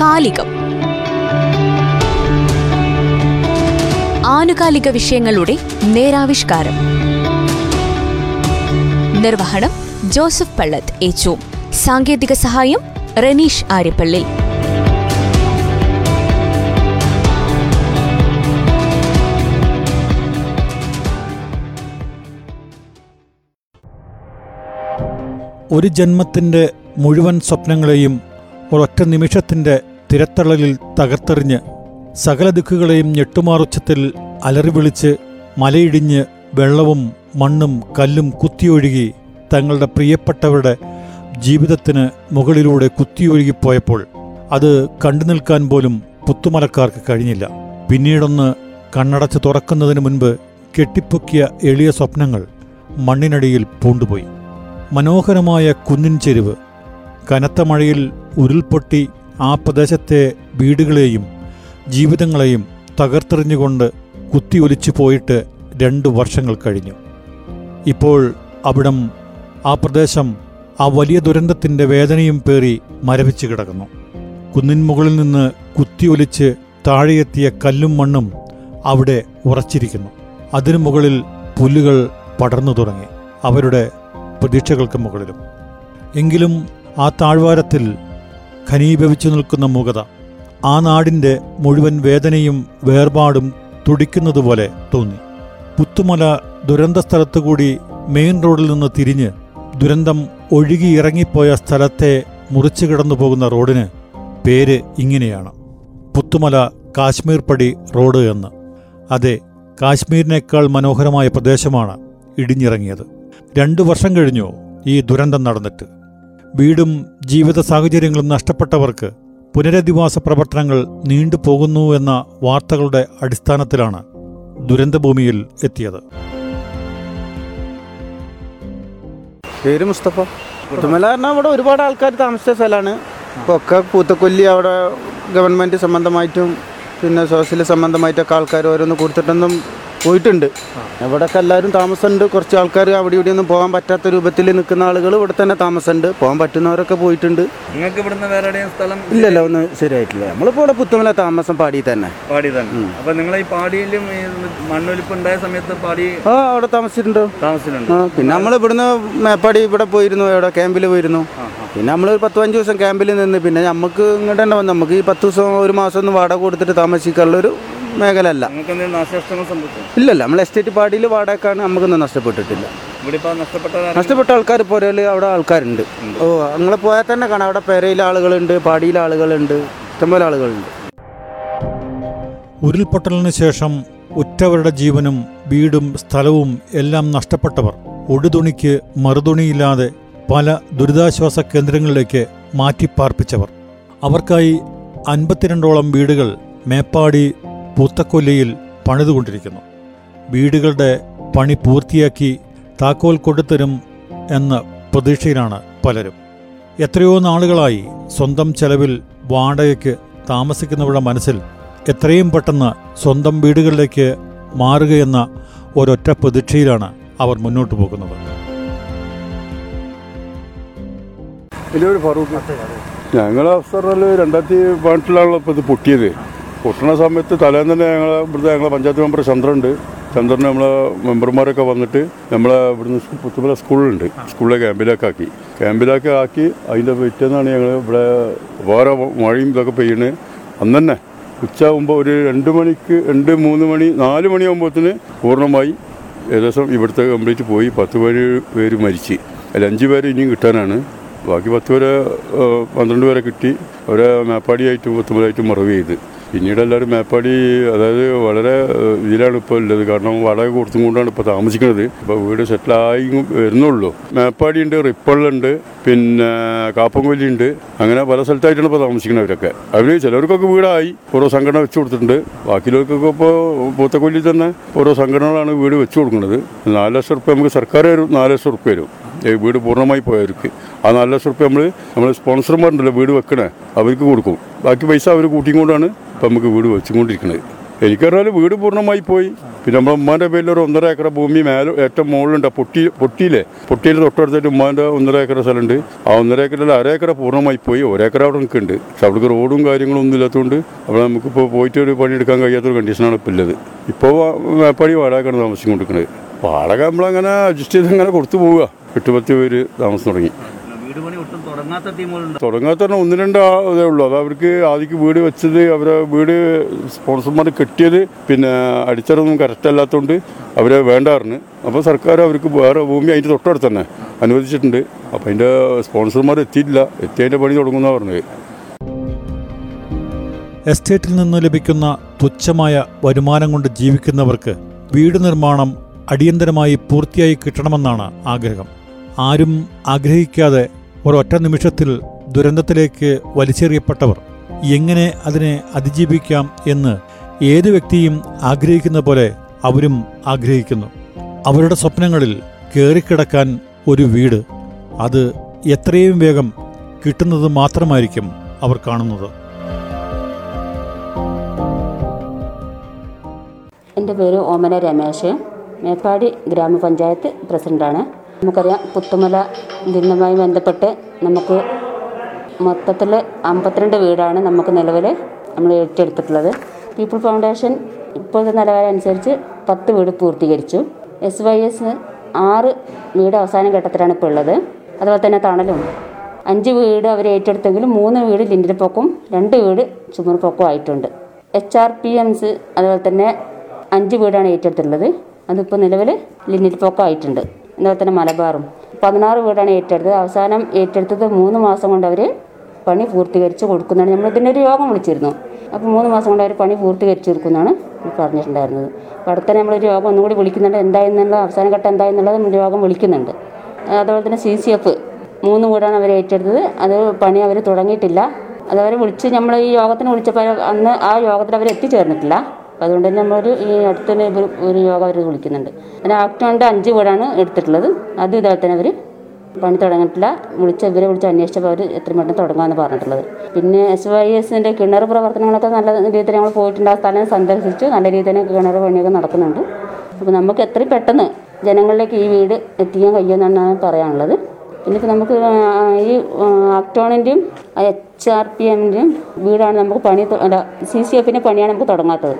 കാലികം. ആനുകാലിക വിഷയങ്ങളുടെ നേരാവിഷ്കാരം. നിർവഹണം ജോസഫ് പള്ളത്ത് ഏച്ചു സാങ്കേതിക സഹായം റനീഷ് ആര്യപ്പള്ളി. ഒരു ജന്മത്തിന്റെ മുഴുവൻ സ്വപ്നങ്ങളെയും ഒരൊറ്റ നിമിഷത്തിന്റെ തിരത്തള്ളലിൽ തകർത്തെറിഞ്ഞ് സകല ദിക്കുകളെയും ഞെട്ടുമാറുച്ചത്തിൽ അലറി വിളിച്ച് മലയിടിഞ്ഞ് വെള്ളവും മണ്ണും കല്ലും കുത്തിയൊഴുകി തങ്ങളുടെ പ്രിയപ്പെട്ടവരുടെ ജീവിതത്തിന് മുകളിലൂടെ കുത്തിയൊഴുകിപ്പോയപ്പോൾ അത് കണ്ടു നിൽക്കാൻ പോലും പുത്തുമലക്കാർക്ക് കഴിഞ്ഞില്ല. പിന്നീടൊന്ന് കണ്ണടച്ച് തുറക്കുന്നതിന് മുൻപ് കെട്ടിപ്പൊക്കിയ എളിയ സ്വപ്നങ്ങൾ മണ്ണിനടിയിൽ പൂണ്ടുപോയി. മനോഹരമായ കുന്നിൻ ചെരുവ് കനത്ത മഴയിൽ ഉരുൾപൊട്ടി ആ പ്രദേശത്തെ വീടുകളെയും ജീവിതങ്ങളെയും തകർത്തെറിഞ്ഞുകൊണ്ട് കുത്തിയൊലിച്ചു പോയിട്ട് രണ്ട് വർഷങ്ങൾ കഴിഞ്ഞു. ഇപ്പോൾ അവിടം ആ പ്രദേശം ആ വലിയ ദുരന്തത്തിന്റെ വേദനയും പേറി മരവിച്ചു കിടക്കുന്നു. കുന്നിൻമുകളിൽ നിന്ന് കുത്തിയൊലിച്ച് താഴെയെത്തിയ കല്ലും മണ്ണും അവിടെ ഉറച്ചിരിക്കുന്നു. അതിനു മുകളിൽ പുല്ലുകൾ പടർന്നു തുടങ്ങി. അവരുടെ പ്രതീക്ഷകൾക്ക് മുകളിലും. എങ്കിലും ആ താഴ്വാരത്തിൽ ഘനീഭവിച്ചു നിൽക്കുന്ന മൂകത ആ നാടിന്റെ മുഴുവൻ വേദനയും വേർപാടും തുടിക്കുന്നതുപോലെ തോന്നി. പുത്തുമല ദുരന്ത സ്ഥലത്തു കൂടി മെയിൻ റോഡിൽ നിന്ന് തിരിഞ്ഞ് ദുരന്തം ഒഴുകിയിറങ്ങിപ്പോയ സ്ഥലത്തെ മുറിച്ചു കിടന്നു പോകുന്ന റോഡിന് പേര് ഇങ്ങനെയാണ്. പുത്തുമല കാശ്മീർ പടി റോഡ് എന്ന്. അതെ കാശ്മീരിനേക്കാൾ മനോഹരമായ പ്രദേശമാണ് ഇടിഞ്ഞിറങ്ങിയത്. രണ്ടു വർഷം കഴിഞ്ഞു ഈ ദുരന്തം നടന്നിട്ട്. വീടും ജീവിത സാഹചര്യങ്ങളും നഷ്ടപ്പെട്ടവർക്ക് പുനരധിവാസ പ്രവർത്തനങ്ങൾ നീണ്ടുപോകുന്നു എന്ന വാർത്തകളുടെ അടിസ്ഥാനത്തിലാണ് ദുരന്തഭൂമിയിൽ എത്തിയത്. പേര് മുസ്തഫ. പുത്തുമല പറഞ്ഞാൽ അവിടെ ഒരുപാട് ആൾക്കാർ താമസിച്ച സ്ഥലമാണ്. ഇപ്പോൾ ഒക്കെ പൂത്തക്കൊല്ലി അവിടെ ഗവൺമെന്റ് സംബന്ധമായിട്ടും പിന്നെ സോഷ്യൽ സംബന്ധമായിട്ടൊക്കെ ആൾക്കാർ ഓരോന്ന് കൊടുത്തിട്ടൊന്നും പോയിട്ടുണ്ട്. ഇവിടെയൊക്കെ എല്ലാവരും താമസമുണ്ട്. കുറച്ച് ആൾക്കാർ അവിടെ ഇവിടെ ഒന്നും പോകാൻ പറ്റാത്ത രൂപത്തിൽ നിൽക്കുന്ന ആളുകൾ ഇവിടെ തന്നെ താമസമുണ്ട്. പോകാൻ പറ്റുന്നവരൊക്കെ പോയിട്ടുണ്ട്. നിങ്ങൾക്ക് ഇവിടുന്ന് വേറെ എവിടെയും സ്ഥലം ഇല്ലല്ലോ ഒന്നും ശരിയായിട്ടില്ല. നമ്മളിപ്പോൾ ഇവിടെ പുത്തുമല താമസം പാടി തന്നെ. പാടി തന്നെ. അപ്പൊ നിങ്ങൾ ഈ പാടിയിലും മണ്ണൊലിപ്പ് ഉണ്ടായ സമയത്ത് പാടി ആ അവിടെ താമസിച്ചിട്ടുണ്ടോ. താമസിച്ചിട്ടുണ്ട്. പിന്നെ നമ്മൾ ഇവിടുന്ന് മേപ്പാടി ഇവിടെ പോയിരുന്നു ഇവിടെ ക്യാമ്പിൽ പോയിരുന്നു. പിന്നെ നമ്മൾ ഒരു പത്ത് പതിനഞ്ച് ദിവസം ക്യാമ്പിൽ നിന്ന് പിന്നെ നമുക്ക് ഇങ്ങോട്ട് തന്നെ വന്നു. നമുക്ക് ഈ പത്ത് ദിവസം ഒരു മാസം ഒന്ന് വാടക കൊടുത്തിട്ട് താമസിക്കാനുള്ളൊരു മേഖല അല്ല ഇല്ലല്ല നമ്മൾ എസ്റ്റേറ്റ് പാടിയിൽ വാടകക്കാണ് നമുക്കൊന്നും നഷ്ടപ്പെട്ടിട്ടില്ല. നഷ്ടപ്പെട്ട ആൾക്കാർ പുരയിൽ അവിടെ ആൾക്കാരുണ്ട്. ഓ നിങ്ങൾ പോയാൽ തന്നെ കാണാം. അവിടെ പെരയിലെ ആളുകളുണ്ട് പാടിയിലെ ആളുകളുണ്ട് ഇഷ്ടംപോലെ ആളുകളുണ്ട്. ഉരുൾപൊട്ടലിന് ശേഷം ഉറ്റവരുടെ ജീവനും വീടും സ്ഥലവും എല്ലാം നഷ്ടപ്പെട്ടവർ ഒടുതുണിക്ക് മറുതുണിയില്ലാതെ പല ദുരിതാശ്വാസ കേന്ദ്രങ്ങളിലേക്ക് മാറ്റിപ്പാർപ്പിച്ചവർ. അവർക്കായി അൻപത്തിരണ്ടോളം വീടുകൾ മേപ്പാടി പൂത്തക്കൊല്ലിയിൽ പണിതുകൊണ്ടിരിക്കുന്നു. വീടുകളുടെ പണി പൂർത്തിയാക്കി താക്കോൽ കൊടുത്തരും എന്ന പ്രതീക്ഷയിലാണ് പലരും. എത്രയോ നാളുകളായി സ്വന്തം ചെലവിൽ വാടകയ്ക്ക് താമസിക്കുന്നവരുടെ മനസ്സിൽ എത്രയും പെട്ടെന്ന് സ്വന്തം വീടുകളിലേക്ക് മാറുകയെന്ന ഒരൊറ്റ പ്രതീക്ഷയിലാണ് അവർ മുന്നോട്ട് പോകുന്നത്. ഞങ്ങളെ അവസരം രണ്ടായിരത്തി പതിനെട്ടിലാണല്ലോ ഇപ്പോൾ ഇത് പൊട്ടിയത്. പൊട്ടുന്ന സമയത്ത് തലേന്ന് തന്നെ ഞങ്ങൾ ഇവിടുത്തെ ഞങ്ങളെ പഞ്ചായത്ത് മെമ്പർ ചന്ദ്രനുണ്ട്. ചന്ദ്രൻ നമ്മളെ മെമ്പർമാരൊക്കെ വന്നിട്ട് നമ്മളെ ഇവിടുന്ന് പുത്തുമല സ്കൂളുണ്ട് സ്കൂളിലെ ക്യാമ്പിലേക്ക് ആക്കി ക്യാമ്പിലേക്ക് ആക്കി അതിന്റെ പിറ്റേന്നാണ് ഞങ്ങൾ ഇവിടെ വേറെ മഴയും ഇതൊക്കെ പെയ്യണ്. അന്ന് തന്നെ ഉച്ചയാകുമ്പോൾ ഒരു രണ്ട് മണിക്ക് രണ്ട് മൂന്ന് മണി നാല് മണിയാകുമ്പോഴത്തേന് പൂർണമായി ഏകദേശം ഇവിടുത്തെ കംപ്ലീറ്റ് പോയി. പത്ത് പേര് പേര് മരിച്ച്. അതിൽ അഞ്ച് പേര് ഇനിയും കിട്ടാനാണ്. ബാക്കി പത്ത് പേരെ പന്ത്രണ്ട് പേരെ കിട്ടി. അവരെ മേപ്പാടിയായിട്ടും പത്തുമലായിട്ടും മറവ് ചെയ്ത്. പിന്നീട് എല്ലാവരും മേപ്പാടി അതായത് വളരെ ഇതിലാണ് ഇപ്പോൾ ഉള്ളത്. കാരണം വാടക കൊടുത്തും കൊണ്ടാണ് ഇപ്പോൾ താമസിക്കുന്നത്. ഇപ്പോൾ വീട് സെറ്റിലായി വരുന്നുള്ളൂ. മേപ്പാടി ഉണ്ട് റിപ്പള്ളുണ്ട് പിന്നെ കാപ്പംകൊല്ലി ഉണ്ട് അങ്ങനെ പല സ്ഥലത്തായിട്ടാണ് ഇപ്പോൾ താമസിക്കുന്നവരൊക്കെ അവർ ചിലർക്കൊക്കെ വീടായി ഓരോ സംഘടന വെച്ചു കൊടുത്തിട്ടുണ്ട്. ബാക്കിയുള്ളവർക്കൊക്കെ ഇപ്പോൾ പൂത്തക്കൊല്ലി തന്നെ ഓരോ സംഘടനകളാണ് വീട് വെച്ചു കൊടുക്കുന്നത്. നാല് ലക്ഷം റുപ്യ നമുക്ക് സർക്കാർ വരും നാല് ലക്ഷം റുപ്യ വരും വീട് പൂർണമായി പോയവർക്ക്. ആ നാല് ലക്ഷം റുപ്യ നമ്മൾ നമ്മൾ സ്പോൺസർമാരുണ്ടല്ലോ വീട് വെക്കണേ അവർക്ക് കൊടുക്കും. ബാക്കി പൈസ അവർ കൂട്ടിയും കൊണ്ടാണ് ഇപ്പം നമുക്ക് വീട് വെച്ചുകൊണ്ടിരിക്കുന്നത്. എനിക്ക് പറഞ്ഞാൽ വീട് പൂർണമായി പോയി. പിന്നെ നമ്മുടെ ഉമ്മാന്റെ പേരിൽ ഒരു ഒന്നര ഏക്കർ ഭൂമി മേലെ ഏറ്റവും മുകളിലുണ്ട്. പൊട്ടി പൊട്ടിയില്ലേ? പൊട്ടിയിൽ തൊട്ടടുത്തായിട്ട് ഉമ്മാന്റെ ഒന്നര ഏക്കർ സ്ഥലമുണ്ട്. ആ ഒന്നര ഏക്കറിൽ അര ഏക്കർ പൂർണമായി പോയി. ഒരേക്കർ അവിടെ നിൽക്കുന്നുണ്ട്. പക്ഷെ അവിടേക്ക് റോഡും കാര്യങ്ങളും ഒന്നും ഇല്ലാത്തതുകൊണ്ട് അവിടെ നമുക്കിപ്പോൾ പോയിട്ട് ഒരു പണിയെടുക്കാൻ കഴിയാത്തൊരു കണ്ടീഷനാണ് ഇപ്പോൾ ഉള്ളത്. ഇപ്പോൾ മേപ്പാടി താമസിച്ചു താമസിച്ചുകൊണ്ടിരിക്കുന്നത്. വാടക നമ്മളങ്ങനെ അഡ്ജസ്റ്റ് ചെയ്ത് അങ്ങനെ കൊടുത്തു പോവുക. എട്ട് പത്ത് പേര് താമസം തുടങ്ങി. വീട് പണി ഒട്ടും തുടങ്ങാത്ത ടീമുകളുണ്ട് തുടങ്ങാത്ത തന്നെ ഒന്ന് രണ്ട് ഇതേ ഉള്ളൂ. അത് അവർക്ക് ആദ്യം വീട് വെച്ചത് അവരെ വീട് സ്പോൺസർമാർ കെട്ടിയത് പിന്നെ അടിച്ചറൊന്നും കറക്റ്റ് അല്ലാത്തതുകൊണ്ട് അവരെ വേണ്ടായിരുന്നു അപ്പോൾ സർക്കാർ അവർക്ക് വേറെ ഭൂമി അതിന്റെ തൊട്ടടുത്ത് തന്നെ അനുവദിച്ചിട്ടുണ്ട്. അപ്പോൾ അതിന്റെ സ്പോൺസർമാർ എത്തിയില്ല എത്തി അതിന്റെ പണി തുടങ്ങുന്ന പറഞ്ഞത്. എസ്റ്റേറ്റിൽ നിന്ന് ലഭിക്കുന്ന തുച്ഛമായ വരുമാനം കൊണ്ട് ജീവിക്കുന്നവർക്ക് വീട് നിർമ്മാണം അടിയന്തരമായി പൂർത്തിയായി കിട്ടണമെന്നാണ് ആഗ്രഹം. ആരും ആഗ്രഹിക്കാതെ ഒരൊറ്റ നിമിഷത്തിൽ ദുരന്തത്തിലേക്ക് വലിച്ചെറിയപ്പെട്ടവർ. എങ്ങനെ അതിനെ അതിജീവിക്കാം എന്ന് ഏത് വ്യക്തിയും ആഗ്രഹിക്കുന്ന പോലെ അവരും ആഗ്രഹിക്കുന്നു. അവരുടെ സ്വപ്നങ്ങളിൽ കയറിക്കിടക്കാൻ ഒരു വീട്. അത് എത്രയും വേഗം കിട്ടുന്നത് മാത്രമായിരിക്കും അവർ കാണുന്നത്. എന്റെ പേര് ഓമന രമേശ്. മേപ്പാടി ഗ്രാമപഞ്ചായത്ത് പ്രസിഡന്റാണ് നമുക്കറിയാം പുത്തുമല ദുരന്തവുമായി ബന്ധപ്പെട്ട് നമുക്ക് മൊത്തത്തിൽ അമ്പത്തിരണ്ട് വീടാണ് നമുക്ക് നിലവിൽ നമ്മൾ ഏറ്റെടുത്തിട്ടുള്ളത്. പീപ്പിൾ ഫൗണ്ടേഷൻ ഇപ്പോഴത്തെ നിലവാരം അനുസരിച്ച് പത്ത് വീട് പൂർത്തീകരിച്ചു. എസ് വൈ എസ് ആറ് വീട് അവസാന ഘട്ടത്തിലാണ് ഇപ്പോൾ ഉള്ളത്. അതുപോലെ തന്നെ തണലും. അഞ്ച് വീട് അവർ ഏറ്റെടുത്തെങ്കിലും മൂന്ന് വീട് ലിൻഡിൽപ്പൊക്കവും രണ്ട് വീട് ചുമർപ്പൊക്കും ആയിട്ടുണ്ട്. എച്ച് ആർ പി എംസ് അതുപോലെ തന്നെ അഞ്ച് വീടാണ് ഏറ്റെടുത്തിട്ടുള്ളത്. അതിപ്പോൾ നിലവിൽ ലിന്നിൽപ്പൊക്കം ആയിട്ടുണ്ട് അതുപോലെ തന്നെ മലബാറും. പതിനാറ് വീടാണ് ഏറ്റെടുത്തത്. അവസാനം ഏറ്റെടുത്തത് മൂന്ന് മാസം കൊണ്ട് അവർ പണി പൂർത്തീകരിച്ച് കൊടുക്കുന്നതാണ്. നമ്മൾ ഇതിന്റെ ഒരു യോഗം വിളിച്ചിരുന്നു. അപ്പോൾ മൂന്ന് മാസം കൊണ്ട് അവർ പണി പൂർത്തീകരിച്ച് കൊടുക്കുന്നതാണ് പറഞ്ഞിട്ടുണ്ടായിരുന്നത്. അപ്പോൾ അടുത്ത നമ്മളൊരു യോഗം ഒന്നും കൂടി വിളിക്കുന്നുണ്ട്. എന്തായെന്നുള്ള അവസാന ഘട്ടം എന്തായെന്നുള്ളത് നമ്മൾ യോഗം വിളിക്കുന്നുണ്ട്. അതുപോലെ തന്നെ സി സി എഫ് മൂന്ന് വീടാണ് അവർ ഏറ്റെടുത്തത്. അത് പണി അവർ തുടങ്ങിയിട്ടില്ല. അതവരെ വിളിച്ച് നമ്മൾ ഈ യോഗത്തിന് വിളിച്ചപ്പോൾ അന്ന് ആ യോഗത്തിൽ അവർ എത്തിച്ചേർന്നിട്ടില്ല. അതുകൊണ്ട് തന്നെ നമ്മളൊരു ഈ അടുത്തൊരു ഒരു- യോഗ അവർ വിളിക്കുന്നുണ്ട്. അങ്ങനെ ആക്ടോണിന്റെ അഞ്ച് വീടാണ് എടുത്തിട്ടുള്ളത്. അത് ഇതുപോലെ തന്നെ അവർ പണി തുടങ്ങിയിട്ടില്ല. വിളിച്ച് ഇവരെ വിളിച്ച് അന്വേഷിച്ചപ്പോൾ അവർ എത്രയും പെട്ടെന്ന് തുടങ്ങാമെന്ന് പറഞ്ഞിട്ടുള്ളത്. പിന്നെ എസ് വൈ എസിന്റെ കിണർ പ്രവർത്തനങ്ങളൊക്കെ നല്ല രീതിയിൽ നമ്മൾ പോയിട്ടുണ്ട്. ആ സ്ഥലം സന്ദർശിച്ചു. നല്ല രീതിയിൽ തന്നെ കിണർ പണിയൊക്കെ നടക്കുന്നുണ്ട്. അപ്പോൾ നമുക്ക് എത്രയും പെട്ടെന്ന് ജനങ്ങളിലേക്ക് ഈ വീട് എത്തിക്കാൻ കഴിയുമെന്നാണ് പറയാനുള്ളത്. പിന്നെ ഇപ്പോൾ നമുക്ക് ഈ ആക്ടോണിന്റെയും എച്ച് ആർ പി എമ്മിന്റെയും വീടാണ് നമുക്ക് പണി അല്ല സി സി എഫിന്റെ പണിയാണ് നമുക്ക് തുടങ്ങാത്തത്.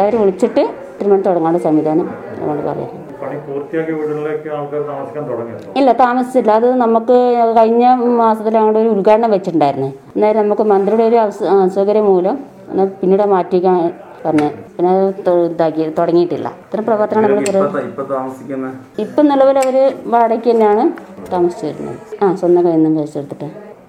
അവർ വിളിച്ചിട്ട് ട്രീറ്റ്മെന്റ് തുടങ്ങാനുള്ള സംവിധാനം നമ്മൾ പറയാം. ഇല്ല താമസിച്ചില്ല. അത് നമുക്ക് കഴിഞ്ഞ മാസത്തിൽ അങ്ങോട്ട് ഒരു ഉദ്ഘാടനം വെച്ചിട്ടുണ്ടായിരുന്നു. അന്നേരം നമുക്ക് മന്ത്രിയുടെ ഒരു അസൗകര്യം മൂലം പിന്നീട് മാറ്റിക്കാൻ പറഞ്ഞു. പിന്നെ ഇതാക്കി തുടങ്ങിയിട്ടില്ല. ഇത്തരം പ്രവർത്തനം നമ്മൾ ഇപ്പൊ നിലവിൽ അവർ വാടകയ്ക്ക് തന്നെയാണ് താമസിച്ചു വരുന്നത്. ആ സ്വന്തം കയ്യിൽ നിന്നും പൈസ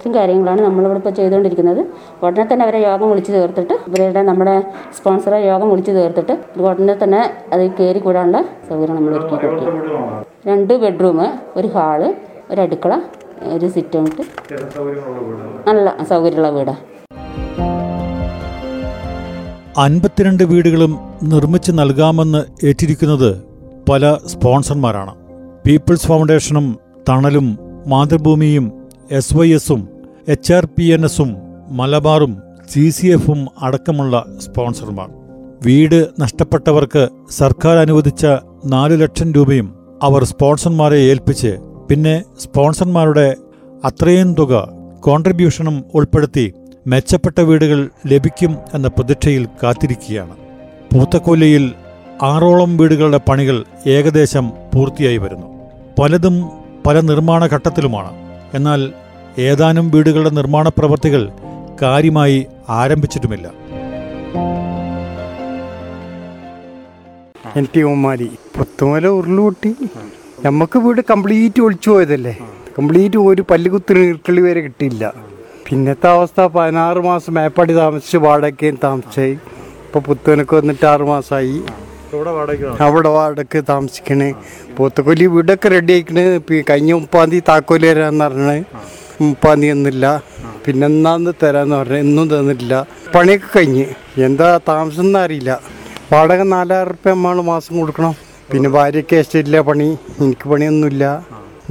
ഇത്രയും കാര്യങ്ങളാണ് നമ്മളിവിടെ ഇപ്പോൾ ചെയ്തുകൊണ്ടിരിക്കുന്നത്. ഉടനെ തന്നെ അവരെ യോഗം വിളിച്ച് ചേർത്തിട്ട് ഇവരുടെ നമ്മുടെ സ്പോൺസറെ യോഗം വിളിച്ച് ചേർത്തിട്ട് ഉടനെ തന്നെ അത് കയറി കൂടാനുള്ള സൗകര്യം നമ്മൾ ഒരുക്കി കൊടുക്കും രണ്ട് ബെഡ്റൂം ഒരു ഹാൾ ഒരു അടുക്കള ഒരു സിറ്റ് ഔട്ട്. നല്ല സൗകര്യമുള്ള വീടാണ് അൻപത്തിരണ്ട് വീടുകളും നിർമ്മിച്ച് നൽകാമെന്ന് ഏറ്റിരിക്കുന്നത് പല സ്പോൺസർമാരാണ്. പീപ്പിൾസ് ഫൗണ്ടേഷനും തണലും മാതൃഭൂമിയും എസ് വൈ എസും എച്ച് ആർ പി എൻ എസും മലബാറും സി സി എഫും അടക്കമുള്ള സ്പോൺസർമാർ. വീട് നഷ്ടപ്പെട്ടവർക്ക് സർക്കാർ അനുവദിച്ച നാലു ലക്ഷം രൂപയും അവർ സ്പോൺസർമാരെ ഏൽപ്പിച്ച് പിന്നെ സ്പോൺസർമാരുടെ അത്രയും തുക കോൺട്രിബ്യൂഷനും ഉൾപ്പെടുത്തി മെച്ചപ്പെട്ട വീടുകൾ ലഭിക്കും എന്ന പ്രതീക്ഷയിൽ കാത്തിരിക്കുകയാണ്. പൂത്തക്കൊല്ലിയിൽ ആറോളം വീടുകളുടെ പണികൾ ഏകദേശം പൂർത്തിയായി വരുന്നു. പലതും പല നിർമ്മാണ ഘട്ടത്തിലുമാണ്. എന്നാൽ ഏതാനും വീടുകളുടെ നിർമ്മാണ പ്രവർത്തികൾ കാര്യമായി ആരംഭിച്ചിട്ടുമില്ല. എൻ ടി ഉമ്മാലി പുത്തുമല ഉരുളുപൊട്ടി. നമുക്ക് വീട് കംപ്ലീറ്റ് ഒളിച്ചു പോയതല്ലേ? കംപ്ലീറ്റ് ഒരു പല്ലുകുത്തിന് നീർക്കളി വരെ കിട്ടിയില്ല. പിന്നത്തെ അവസ്ഥ പതിനാറ് മാസം മേപ്പാടി താമസിച്ച് വാടകയും താമസിച്ചായി. ഇപ്പോൾ പുത്തുവനക്ക് വന്നിട്ട് ആറ് മാസമായി അവിടെ വാടക താമസിക്കണേ. പൂത്തക്കൊല്ലി വീടൊക്കെ റെഡി ആയിക്കണേ. ഇപ്പൊ കഴിഞ്ഞ മുപ്പാം തീയതി താക്കോൽ തരാന്ന് പറഞ്ഞത് മുപ്പാം എന്നില്ല പിന്നെ എന്നാന്ന് തരാന്ന് പറഞ്ഞാൽ ഇന്നും തന്നിട്ടില്ല. പണിയൊക്കെ കഴിഞ്ഞ്. എന്താ താമസം എന്ന് അറിയില്ല. വാടക നാലായിരം റുപ്യ നമ്മൾ മാസം കൊടുക്കണം. പിന്നെ ഭാര്യയ്ക്ക് എസ്റ്റേറ്റിലെ പണി. എനിക്ക് പണിയൊന്നുമില്ല.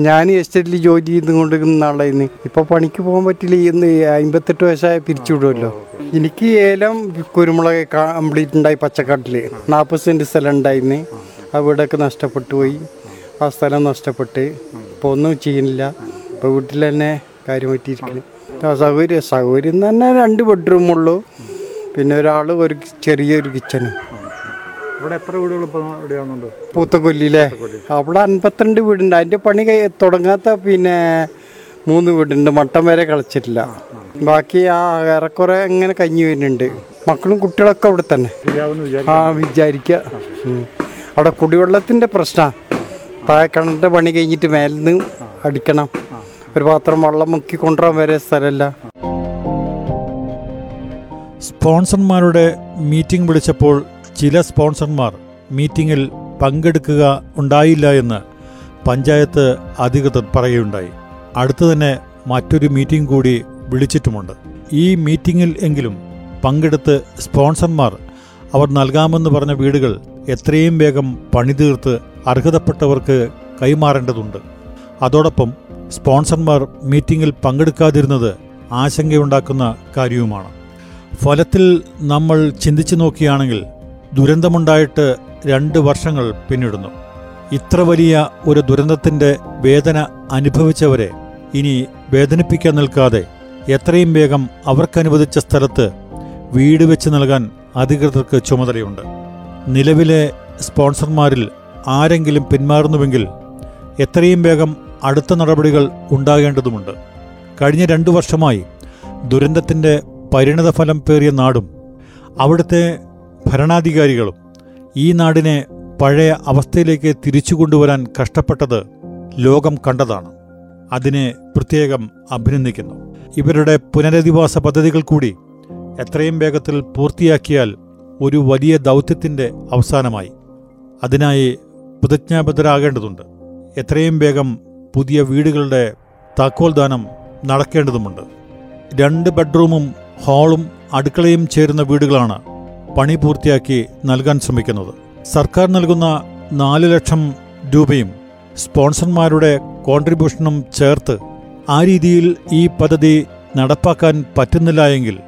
ഞാൻ എസ്റ്റേറ്റിൽ ജോലി ചെയ്തുകൊണ്ടിരുന്ന ആളായിരുന്നു. ഇപ്പൊ പണിക്ക് പോകാൻ പറ്റില്ല. ഇന്ന് അമ്പത്തെട്ട് വയസ്സായ പിരിച്ചുവിടുമല്ലോ എനിക്ക് ഏലം കുരുമുളക് കംപ്ലീറ്റ് ഉണ്ടായി പച്ചക്കാട്ടിൽ നാൽപ്പത് സെന്റ് സ്ഥലം ഉണ്ടായിരുന്നു വീടൊക്കെ നഷ്ടപ്പെട്ടു പോയി. ആ സ്ഥലം നഷ്ടപ്പെട്ട്. ഇപ്പൊ ഒന്നും ചെയ്യുന്നില്ല. ഇപ്പൊ വീട്ടിൽ തന്നെ കാര്യമായിട്ടിരിക്കുന്നു ആ സൗകര്യം സൗകര്യം തന്നെ രണ്ട് ബെഡ്റൂമുള്ളൂ പിന്നെ ഒരാൾ ഒരു ചെറിയൊരു കിച്ചനും ഇവിടെ എത്ര വീടുകൾ ഇപ്പോൾ ഇവിടെയാണുണ്ട് പൂത്തക്കൊല്ലിയിലെ? അവിടെ അൻപത്തിരണ്ട് വീടുണ്ട്. അതിന്റെ പണി തുടങ്ങാത്ത പിന്നെ മൂന്ന് വീടുണ്ട്. മട്ടം വരെ കളിച്ചിട്ടില്ല. ബാക്കി ആ ഏറെക്കുറെ ഇങ്ങനെ കഞ്ഞി വരുന്നുണ്ട്. മക്കളും കുട്ടികളൊക്കെ അവിടെ തന്നെ. ആ വിചാരിക്കുക ഉം. അവിടെ കുടിവെള്ളത്തിന്റെ പ്രശ്നമാണ് താഴെ കിണറിന്റെ പണി കഴിഞ്ഞിട്ട് മേലിൽ നിന്ന് അടിക്കണം. ഒരു പാത്രം വെള്ളം മുക്കി കൊണ്ടുവരാൻ വരെ സ്ഥലമല്ല. സ്പോൺസർമാരുടെ മീറ്റിംഗ് വിളിച്ചപ്പോൾ ചില സ്പോൺസർമാർ മീറ്റിംഗിൽ പങ്കെടുക്കുക ഉണ്ടായില്ല എന്ന് പഞ്ചായത്ത് അധികൃതർ പറയുകയുണ്ടായി. അടുത്തു തന്നെ മറ്റൊരു മീറ്റിംഗ് കൂടി വിളിച്ചിട്ടുമുണ്ട്. ഈ മീറ്റിംഗിൽ എങ്കിലും പങ്കെടുത്ത് സ്പോൺസർമാർ അവർ നൽകാമെന്ന് പറഞ്ഞ വീടുകൾ എത്രയും വേഗം പണിതീർത്ത് അർഹതപ്പെട്ടവർക്ക് കൈമാറേണ്ടതുണ്ട്. അതോടൊപ്പം സ്പോൺസർമാർ മീറ്റിംഗിൽ പങ്കെടുക്കാതിരുന്നത് ആശങ്കയുണ്ടാക്കുന്ന കാര്യവുമാണ്. ഫലത്തിൽ നമ്മൾ ചിന്തിച്ചു നോക്കിയാണെങ്കിൽ ദുരന്തമുണ്ടായിട്ട് രണ്ട് വർഷങ്ങൾ പിന്നിടുന്നു. ഇത്ര വലിയ ഒരു ദുരന്തത്തിന്റെ വേദന അനുഭവിച്ചവരെ ഇനി വേദനിപ്പിക്കാൻ നിൽക്കാതെ എത്രയും വേഗം അവർക്കനുവദിച്ച സ്ഥലത്ത് വീട് വെച്ച് നൽകാൻ അധികൃതർക്ക് ചുമതലയുണ്ട്. നിലവിലെ സ്പോൺസർമാരിൽ ആരെങ്കിലും പിന്മാറുന്നുവെങ്കിൽ എത്രയും വേഗം അടുത്ത നടപടികൾ ഉണ്ടാകേണ്ടതുണ്ട് കഴിഞ്ഞ രണ്ടു വർഷമായി ദുരന്തത്തിന്റെ പരിണതഫലം പേറിയ നാടും അവിടുത്തെ ഭരണാധികാരികളും ഈ നാടിനെ പഴയ അവസ്ഥയിലേക്ക് തിരിച്ചു കൊണ്ടുവരാൻ കഷ്ടപ്പെട്ടത് ലോകം കണ്ടതാണ്. അതിനെ പ്രത്യേകം അഭിനന്ദിക്കുന്നു. ഇവരുടെ പുനരധിവാസ പദ്ധതികൾ കൂടി എത്രയും വേഗത്തിൽ പൂർത്തിയാക്കിയാൽ ഒരു വലിയ ദൗത്യത്തിന്റെ അവസാനമായി. അതിനായി പ്രതിജ്ഞാബദ്ധരാകേണ്ടതുണ്ട്. എത്രയും വേഗം പുതിയ വീടുകളുടെ താക്കോൽദാനം നടക്കേണ്ടതുമുണ്ട്. രണ്ട് ബെഡ്റൂമും ഹാളും അടുക്കളയും ചേരുന്ന വീടുകളാണ് പണി പൂർത്തിയാക്കി നൽകാൻ ശ്രമിക്കുന്നത്. സർക്കാർ നൽകുന്ന നാല് ലക്ഷം രൂപയും സ്പോൺസർമാരുടെ കോൺട്രിബ്യൂഷനും ചേർത്ത് ആ രീതിയിൽ ഈ പദ്ധതി നടപ്പാക്കാൻ പറ്റുന്നില്ല എങ്കിൽ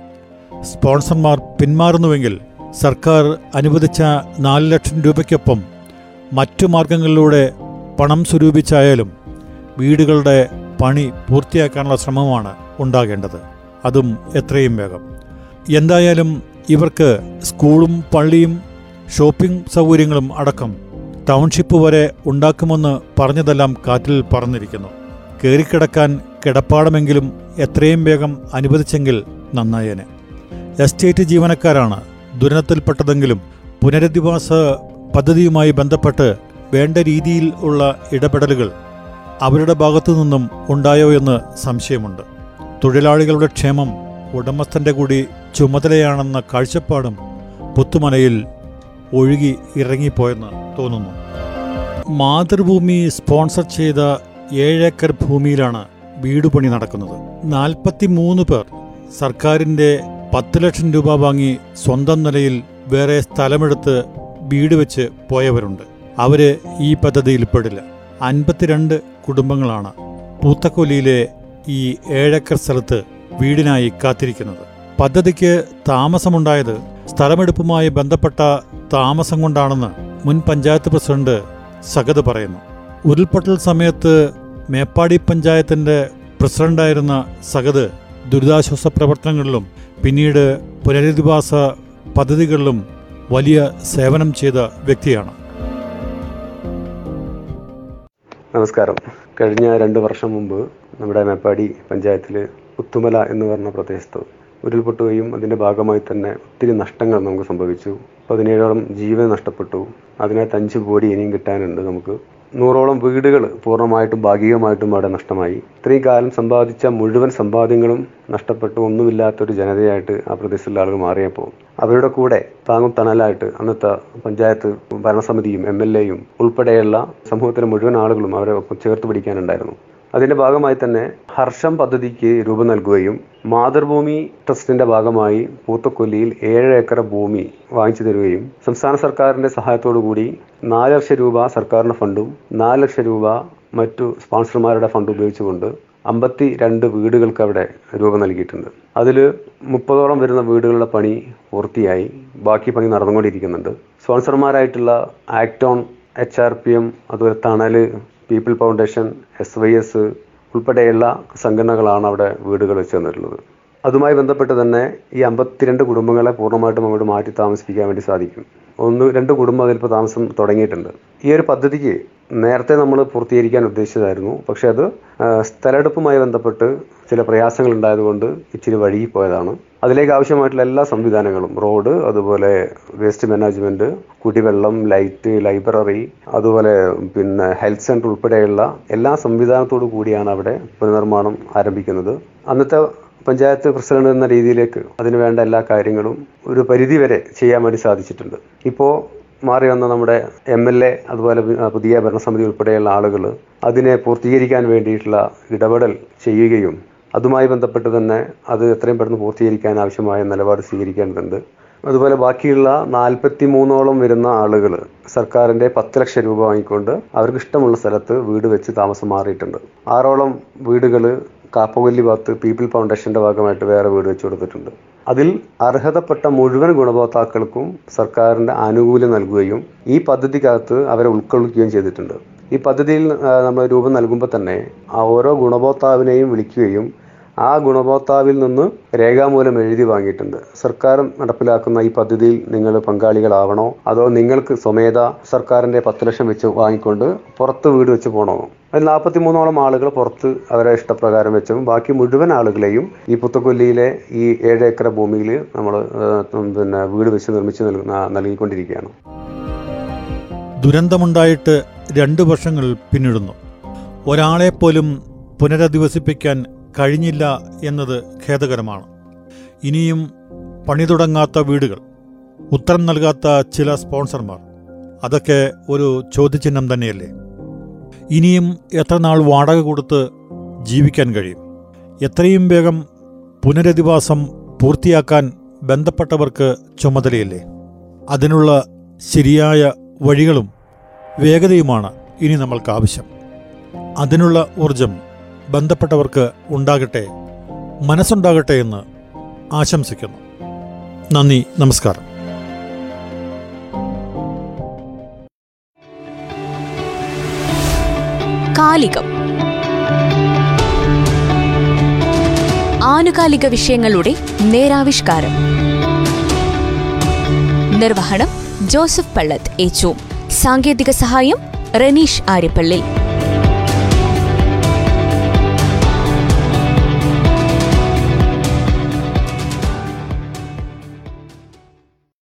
സ്പോൺസർമാർ പിന്മാറുന്നുവെങ്കിൽ സർക്കാർ അനുവദിച്ച നാല് ലക്ഷം രൂപയ്ക്കൊപ്പം മറ്റു മാർഗങ്ങളിലൂടെ പണം സ്വരൂപിച്ചായാലും വീടുകളുടെ പണി പൂർത്തിയാക്കാനുള്ള ശ്രമമാണ് ഉണ്ടാകേണ്ടത്. അതും എത്രയും വേഗം. എന്തായാലും ഇവർക്ക് സ്കൂളും പള്ളിയും ഷോപ്പിംഗ് സൗകര്യങ്ങളും അടക്കം ടൗൺഷിപ്പ് വരെ ഉണ്ടാക്കുമെന്ന് പറഞ്ഞതെല്ലാം കാറ്റിൽ പറന്നിരിക്കുന്നു. കയറിക്കിടക്കാൻ കിടപ്പാടമെങ്കിലും എത്രയും വേഗം അനുവദിച്ചെങ്കിൽ നന്നായേനെ. എസ്റ്റേറ്റ് ജീവനക്കാരാണ് ദുരന്തത്തിൽപ്പെട്ടതെങ്കിലും പുനരധിവാസ പദ്ധതിയുമായി ബന്ധപ്പെട്ട് വേണ്ട രീതിയിൽ ഉള്ള ഇടപെടലുകൾ അവരുടെ ഭാഗത്തു നിന്നും ഉണ്ടായോ എന്ന് സംശയമുണ്ട്. തൊഴിലാളികളുടെ ക്ഷേമം ഉടമസ്ഥന്റെ കൂടി ചുമതലയാണെന്ന കാഴ്ചപ്പാടും പുത്തുമലയിൽ ഒഴുകി ഇറങ്ങിപ്പോയെന്ന് തോന്നുന്നു. മാതൃഭൂമി സ്പോൺസർ ചെയ്ത ഏഴേക്കർ ഭൂമിയിലാണ് വീടുപണി നടക്കുന്നത്. നാൽപ്പത്തി മൂന്ന് പേർ സർക്കാരിന്റെ പത്ത് ലക്ഷം രൂപ വാങ്ങി സ്വന്തം നിലയിൽ വേറെ സ്ഥലമെടുത്ത് വീട് വെച്ച് പോയവരുണ്ട്. അവർ ഈ പദ്ധതിയിൽ പെടില്ല. അൻപത്തിരണ്ട് കുടുംബങ്ങളാണ് പൂത്തക്കൊല്ലിയിലെ ഈ ഏഴക്കർ സ്ഥലത്ത് വീടിനായി കാത്തിരിക്കുന്നത്. പദ്ധതിക്ക് താമസമുണ്ടായത് സ്ഥലമെടുപ്പുമായി ബന്ധപ്പെട്ട താമസം കൊണ്ടാണെന്ന് മുൻ പഞ്ചായത്ത് പ്രസിഡന്റ് സഗത് പറയുന്നു. ഉരുൾപൊട്ടൽ സമയത്ത് മേപ്പാടി പഞ്ചായത്തിന്റെ പ്രസിഡന്റായിരുന്ന സഗത് ദുരിതാശ്വാസ പ്രവർത്തനങ്ങളിലും പിന്നീട് പുനരധിവാസ പദ്ധതികളിലും വലിയ സേവനം ചെയ്ത വ്യക്തിയാണ്. നമസ്കാരം. കഴിഞ്ഞ രണ്ട് വർഷം മുമ്പ് നമ്മുടെ മേപ്പാടി പഞ്ചായത്തിൽ പുത്തുമല എന്ന് പറഞ്ഞ പ്രദേശത്ത് ഉരുൾപൊട്ടുകയും അതിന്റെ ഭാഗമായി തന്നെ ഒത്തിരി നഷ്ടങ്ങൾ നമുക്ക് സംഭവിച്ചു. പതിനേഴോളം ജീവൻ നഷ്ടപ്പെട്ടു. അതിനകത്ത് അഞ്ച് കോടി ഇനിയും കിട്ടാനുണ്ട് നമുക്ക്. നൂറോളം വീടുകൾ പൂർണമായിട്ടും ഭാഗികമായിട്ടും അവിടെ നഷ്ടമായി. ഇത്രയും കാലം സമ്പാദിച്ച മുഴുവൻ സമ്പാദ്യങ്ങളും നഷ്ടപ്പെട്ടു. ഒന്നുമില്ലാത്തൊരു ജനതയായിട്ട് ആ പ്രദേശത്തുള്ള ആളുകൾ മാറിയപ്പോൾ അവരുടെ കൂടെ താങ്ങും തണലായിട്ട് അന്നത്തെ പഞ്ചായത്ത് ഭരണസമിതിയും എം എൽ എയും ഉൾപ്പെടെയുള്ള സമൂഹത്തിലെ മുഴുവൻ ആളുകളും അവരെ ഒപ്പം ചേർത്ത് പിടിക്കാനുണ്ടായിരുന്നു. അതിന്റെ ഭാഗമായി തന്നെ ഹർഷം പദ്ധതിക്ക് രൂപം നൽകുകയും മാതൃഭൂമി ട്രസ്റ്റിന്റെ ഭാഗമായി പൂത്തക്കൊല്ലിയിൽ ഏഴ് ഏക്കർ ഭൂമി വാങ്ങിച്ചു തരികയും സംസ്ഥാന സർക്കാരിന്റെ സഹായത്തോടു കൂടി നാല് ലക്ഷം രൂപ സർക്കാരിന്റെ ഫണ്ടും നാല് ലക്ഷം രൂപ മറ്റു സ്പോൺസർമാരുടെ ഫണ്ട് ഉപയോഗിച്ചുകൊണ്ട് അമ്പത്തി രണ്ട് വീടുകൾക്ക് അവിടെ രൂപം നൽകിയിട്ടുണ്ട്. അതിൽ മുപ്പതോളം വരുന്ന വീടുകളുടെ പണി പൂർത്തിയായി. ബാക്കി പണി നടന്നുകൊണ്ടിരിക്കുന്നുണ്ട്. സ്പോൺസർമാരായിട്ടുള്ള ആക്ടോൺ എച്ച് ആർ പി എം അതുപോലെ Thanal people foundation S Y S ഉൾപ്പെടെയുള്ള സംഘടനകളാണ് അവിടെ വീടുകൾ വെച്ച് തന്നിട്ടുള്ളത്. അതുമായി ബന്ധപ്പെട്ട് തന്നെ ഈ അമ്പത്തിരണ്ട് കുടുംബങ്ങളെ പൂർണമായിട്ടും അങ്ങോട്ട് മാറ്റി താമസിപ്പിക്കാൻ വേണ്ടി സാധിക്കും. ഒന്ന് രണ്ട് കുടുംബം അതിലിപ്പോൾ താമസം തുടങ്ങിയിട്ടുണ്ട്. ഈ ഒരു പദ്ധതിക്ക് നേരത്തെ നമ്മൾ പൂർത്തീകരിക്കാൻ ഉദ്ദേശിച്ചതായിരുന്നു. പക്ഷേ അത് സ്ഥലെടുപ്പുമായി ബന്ധപ്പെട്ട് ചില പ്രയാസങ്ങൾ ഉണ്ടായതുകൊണ്ട് ഇച്ചിരി വഴുകി പോയതാണ്. അതിലേക്ക് ആവശ്യമായിട്ടുള്ള എല്ലാ സംവിധാനങ്ങളും റോഡ് അതുപോലെ വേസ്റ്റ് മാനേജ്മെന്റ് കുടിവെള്ളം ലൈറ്റ് ലൈബ്രറി അതുപോലെ പിന്നെ ഹെൽത്ത് സെന്റർ ഉൾപ്പെടെയുള്ള എല്ലാ സംവിധാനത്തോടു കൂടിയാണ് അവിടെ പുനർനിർമ്മാണം ആരംഭിക്കുന്നത്. അന്നത്തെ പഞ്ചായത്ത് പ്രസിഡന്റ് എന്ന രീതിയിലേക്ക് അതിന് വേണ്ട എല്ലാ കാര്യങ്ങളും ഒരു പരിധി വരെ ചെയ്യാൻ വേണ്ടി സാധിച്ചിട്ടുണ്ട്. ഇപ്പോൾ മാറി വന്ന നമ്മുടെ എം എൽ എ അതുപോലെ പുതിയ ഭരണസമിതി ഉൾപ്പെടെയുള്ള ആളുകൾ അതിനെ പൂർത്തീകരിക്കാൻ വേണ്ടിയിട്ടുള്ള ഇടപെടൽ ചെയ്യുകയും അതുമായി ബന്ധപ്പെട്ട് തന്നെ അത് എത്രയും പെട്ടെന്ന് പൂർത്തീകരിക്കാൻ ആവശ്യമായ നിലപാട് സ്വീകരിക്കേണ്ടതുണ്ട്. അതുപോലെ ബാക്കിയുള്ള നാൽപ്പത്തി മൂന്നോളം വരുന്ന ആളുകൾ സർക്കാരിന്റെ പത്ത് ലക്ഷം രൂപ വാങ്ങിക്കൊണ്ട് അവർക്ക് ഇഷ്ടമുള്ള സ്ഥലത്ത് വീട് വെച്ച് താമസം മാറിയിട്ടുണ്ട്. ആറോളം വീടുകൾ കാപ്പകൊല്ലി ഭാഗത്ത് പീപ്പിൾ ഫൗണ്ടേഷന്റെ ഭാഗമായിട്ട് വേറെ വീട് വെച്ച് കൊടുത്തിട്ടുണ്ട്. അതിൽ അർഹതപ്പെട്ട മുഴുവൻ ഗുണഭോക്താക്കൾക്കും സർക്കാരിന്റെ ആനുകൂല്യം നൽകുകയും ഈ പദ്ധതിക്കകത്ത് അവരെ ഉൾക്കൊള്ളിക്കുകയും ചെയ്തിട്ടുണ്ട്. ഈ പദ്ധതിയിൽ നമ്മൾ രൂപം നൽകുമ്പോൾ തന്നെ ഓരോ ഗുണഭോക്താവിനെയും വിളിക്കുകയും ആ ഗുണഭോക്താവിൽ നിന്ന് രേഖാമൂലം എഴുതി വാങ്ങിയിട്ടുണ്ട്. സർക്കാർ നടപ്പിലാക്കുന്ന ഈ പദ്ധതിയിൽ നിങ്ങൾ പങ്കാളികളാവണോ? അതോ നിങ്ങൾക്ക് സ്വമേധ സർക്കാരിന്റെ പത്ത് ലക്ഷം വെച്ച് വാങ്ങിക്കൊണ്ട് പുറത്ത് വീട് വെച്ച് പോകണോ? അതിൽ നാൽപ്പത്തി മൂന്നോളം ആളുകൾ പുറത്ത് അവരെ ഇഷ്ടപ്രകാരം വെച്ചും ബാക്കി മുഴുവൻ ആളുകളെയും ഈ പുത്തക്കൊല്ലിയിലെ ഈ ഏഴ് ഏക്കർ ഭൂമിയിൽ നമ്മൾ പിന്നെ വീട് വെച്ച് നിർമ്മിച്ച് നൽകിക്കൊണ്ടിരിക്കുകയാണ്. ദുരന്തമുണ്ടായിട്ട് രണ്ട് വർഷങ്ങൾ പിന്നിടുന്നു. ഒരാളെപ്പോലും പുനരധിവസിപ്പിക്കാൻ കഴിഞ്ഞില്ല എന്നത് ഖേദകരമാണ്. ഇനിയും പണി തുടങ്ങാത്ത വീടുകൾ ഉത്തരം നൽകാത്ത ചില സ്പോൺസർമാർ അതൊക്കെ ഒരു ചോദ്യചിഹ്നം തന്നെയല്ലേ? ഇനിയും എത്ര നാൾ വാടക കൊടുത്ത് ജീവിക്കാൻ കഴിയും? എത്രയും വേഗം പുനരധിവാസം പൂർത്തിയാക്കാൻ ബന്ധപ്പെട്ടവർക്ക് ചുമതലയില്ലേ? അതിനുള്ള ശരിയായ വഴികളും വേഗതയുമാണ് ഇനി നമ്മൾക്ക് ആവശ്യം. അതിനുള്ള ഊർജം ബന്ധപ്പെട്ടവർക്ക് ഉണ്ടാകട്ടെ മനസ്സുണ്ടാകട്ടെ എന്ന് ആശംസിക്കുന്നു. നന്ദി നമസ്കാരം. കാലികം. ആനുകാലിക വിഷയങ്ങളുടെ നേരാവിഷ്കാരം. നിർവഹണം ജോസഫ് പള്ളത്ത് ഏച്ചു സാങ്കേതിക സഹായം റനീഷ് ആര്യപ്പള്ളി.